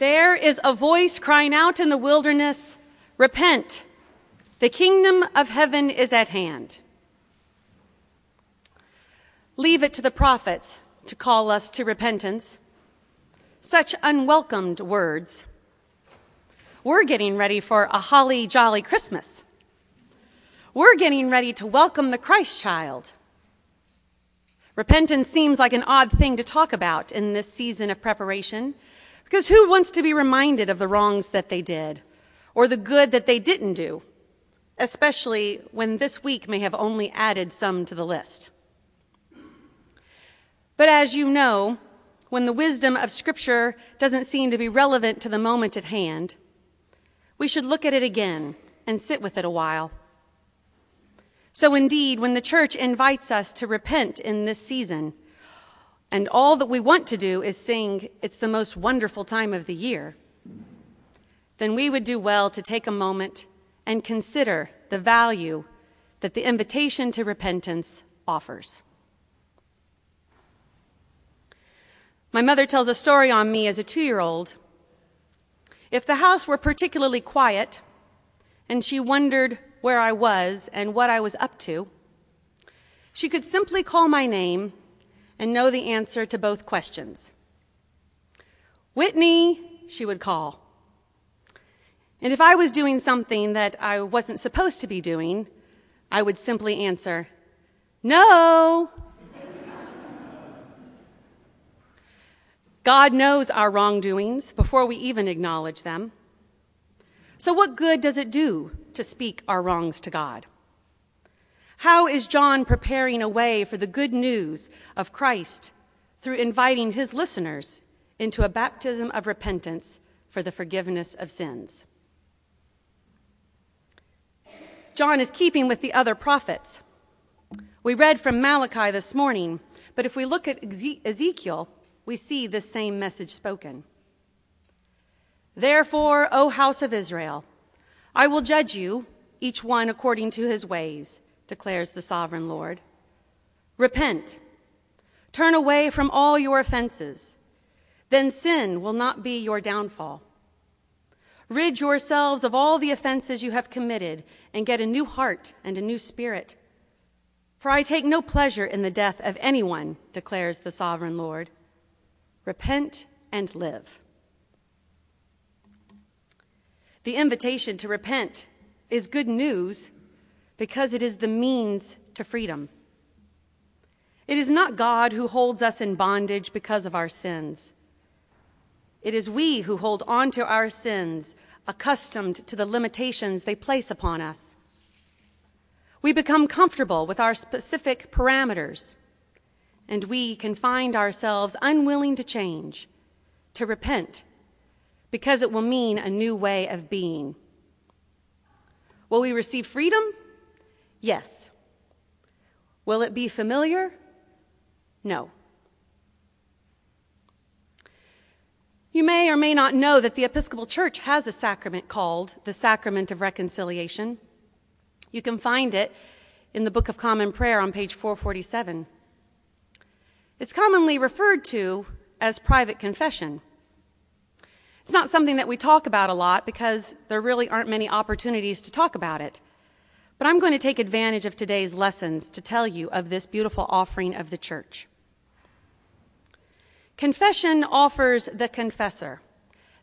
There is a voice crying out in the wilderness Repent, the kingdom of heaven is at hand. Leave it to the prophets to call us to repentance. Such unwelcomed words. We're getting ready for a holly jolly Christmas. We're getting ready to welcome the Christ child. Repentance seems like an odd thing to talk about in this season of preparation because who wants to be reminded of the wrongs that they did or the good that they didn't do, especially when this week may have only added some to the list? But as you know, when the wisdom of Scripture doesn't seem to be relevant to the moment at hand, we should look at it again and sit with it a while. So, indeed, when the church invites us to repent in this season, and all that we want to do is sing, It's the most wonderful time of the year, then we would do well to take a moment and consider the value that the invitation to repentance offers. My mother tells a story on me as a two year old. If the house were particularly quiet and she wondered where I was and what I was up to, she could simply call my name and know the answer to both questions. Whitney, she would call. And if I was doing something that I wasn't supposed to be doing, I would simply answer, No. God knows our wrongdoings before we even acknowledge them. So, what good does it do to speak our wrongs to God? How is John preparing a way for the good news of Christ through inviting his listeners into a baptism of repentance for the forgiveness of sins? John is keeping with the other prophets. We read from Malachi this morning, but if we look at Ezekiel, we see the same message spoken. Therefore, O house of Israel, I will judge you, each one according to his ways, declares the sovereign Lord. Repent, turn away from all your offenses, then sin will not be your downfall. Rid yourselves of all the offenses you have committed, and get a new heart and a new spirit. For I take no pleasure in the death of anyone, declares the sovereign Lord. Repent and live. The invitation to repent is good news because it is the means to freedom. It is not God who holds us in bondage because of our sins. It is we who hold on to our sins, accustomed to the limitations they place upon us. We become comfortable with our specific parameters and we can find ourselves unwilling to change, to repent, because it will mean a new way of being. Will we receive freedom? Yes. Will it be familiar? No. You may or may not know that the Episcopal Church has a sacrament called the Sacrament of Reconciliation. You can find it in the Book of Common Prayer on page 447. It's commonly referred to as private confession. It's not something that we talk about a lot because there really aren't many opportunities to talk about it. But I'm going to take advantage of today's lessons to tell you of this beautiful offering of the church. Confession offers the confessor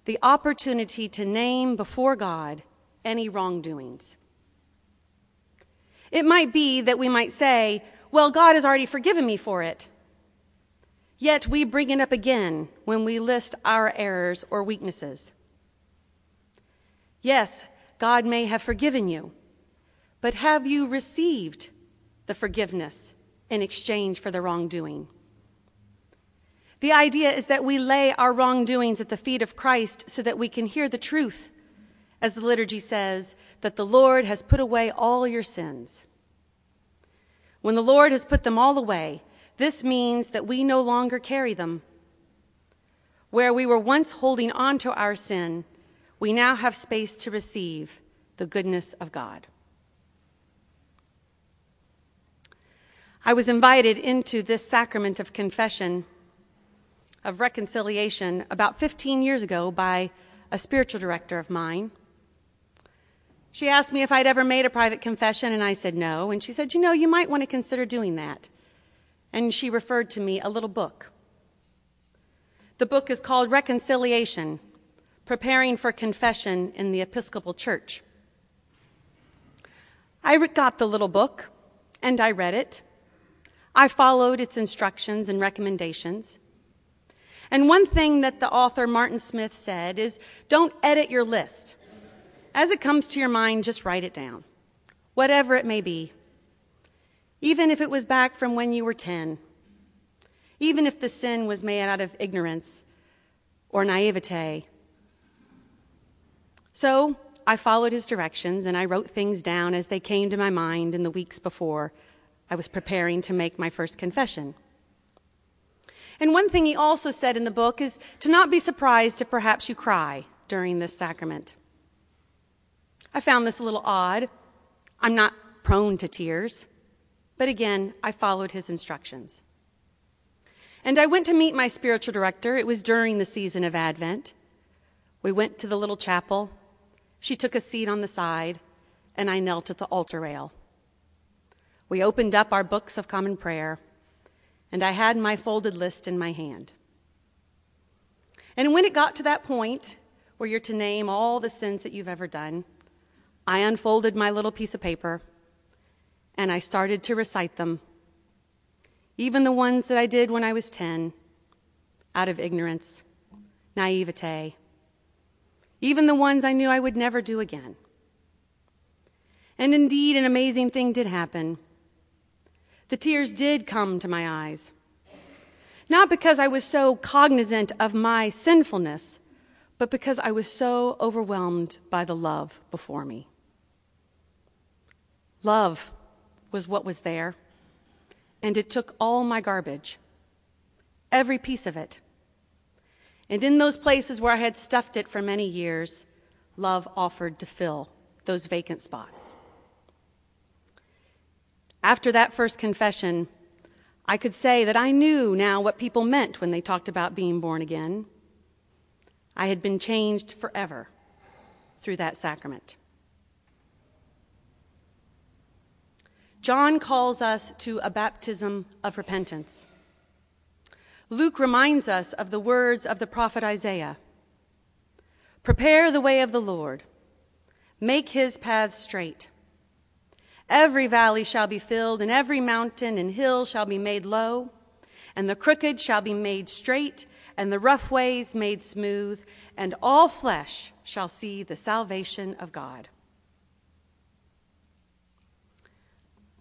the opportunity to name before God any wrongdoings. It might be that we might say, Well, God has already forgiven me for it. Yet we bring it up again when we list our errors or weaknesses. Yes, God may have forgiven you, but have you received the forgiveness in exchange for the wrongdoing? The idea is that we lay our wrongdoings at the feet of Christ so that we can hear the truth, as the liturgy says, that the Lord has put away all your sins. When the Lord has put them all away, this means that we no longer carry them. Where we were once holding on to our sin, we now have space to receive the goodness of God. I was invited into this sacrament of confession of reconciliation about 15 years ago by a spiritual director of mine. She asked me if I'd ever made a private confession, and I said no. And she said, You know, you might want to consider doing that. And she referred to me a little book. The book is called Reconciliation Preparing for Confession in the Episcopal Church. I got the little book and I read it. I followed its instructions and recommendations. And one thing that the author Martin Smith said is don't edit your list. As it comes to your mind, just write it down, whatever it may be. Even if it was back from when you were 10, even if the sin was made out of ignorance or naivete. So I followed his directions and I wrote things down as they came to my mind in the weeks before I was preparing to make my first confession. And one thing he also said in the book is to not be surprised if perhaps you cry during this sacrament. I found this a little odd. I'm not prone to tears, but again, I followed his instructions. And I went to meet my spiritual director. It was during the season of Advent. We went to the little chapel. She took a seat on the side, and I knelt at the altar rail. We opened up our books of common prayer, and I had my folded list in my hand. And when it got to that point where you're to name all the sins that you've ever done, I unfolded my little piece of paper and I started to recite them, even the ones that I did when I was 10, out of ignorance, naivete, even the ones I knew I would never do again. And indeed, an amazing thing did happen. The tears did come to my eyes. Not because I was so cognizant of my sinfulness, but because I was so overwhelmed by the love before me. Love was what was there, and it took all my garbage, every piece of it. And in those places where I had stuffed it for many years, love offered to fill those vacant spots. After that first confession, I could say that I knew now what people meant when they talked about being born again. I had been changed forever through that sacrament. John calls us to a baptism of repentance. Luke reminds us of the words of the prophet Isaiah Prepare the way of the Lord, make his paths straight. Every valley shall be filled, and every mountain and hill shall be made low, and the crooked shall be made straight, and the rough ways made smooth, and all flesh shall see the salvation of God.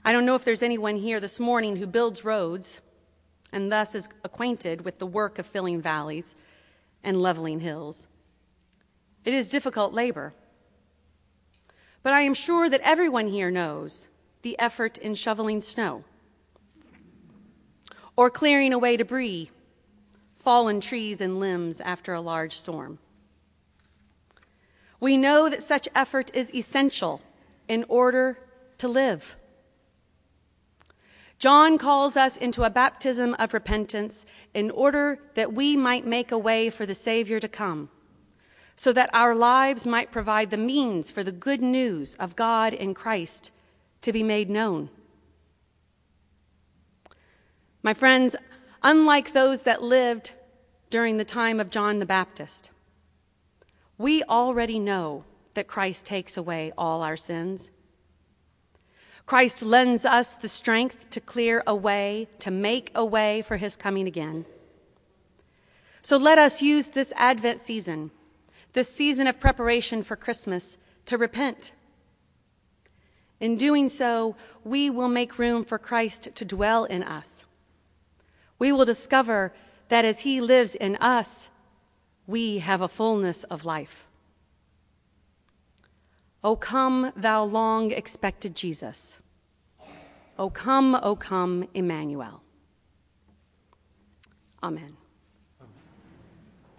I don't know if there's anyone here this morning who builds roads and thus is acquainted with the work of filling valleys and leveling hills. It is difficult labor. But I am sure that everyone here knows the effort in shoveling snow or clearing away debris, fallen trees and limbs after a large storm. We know that such effort is essential in order to live. John calls us into a baptism of repentance in order that we might make a way for the Savior to come so that our lives might provide the means for the good news of God in Christ to be made known. My friends, unlike those that lived during the time of John the Baptist, we already know that Christ takes away all our sins. Christ lends us the strength to clear a way, to make a way for his coming again. So let us use this Advent season this season of preparation for Christmas to repent. In doing so, we will make room for Christ to dwell in us. We will discover that as He lives in us, we have a fullness of life. O come, thou long expected Jesus. O come, O come, Emmanuel. Amen.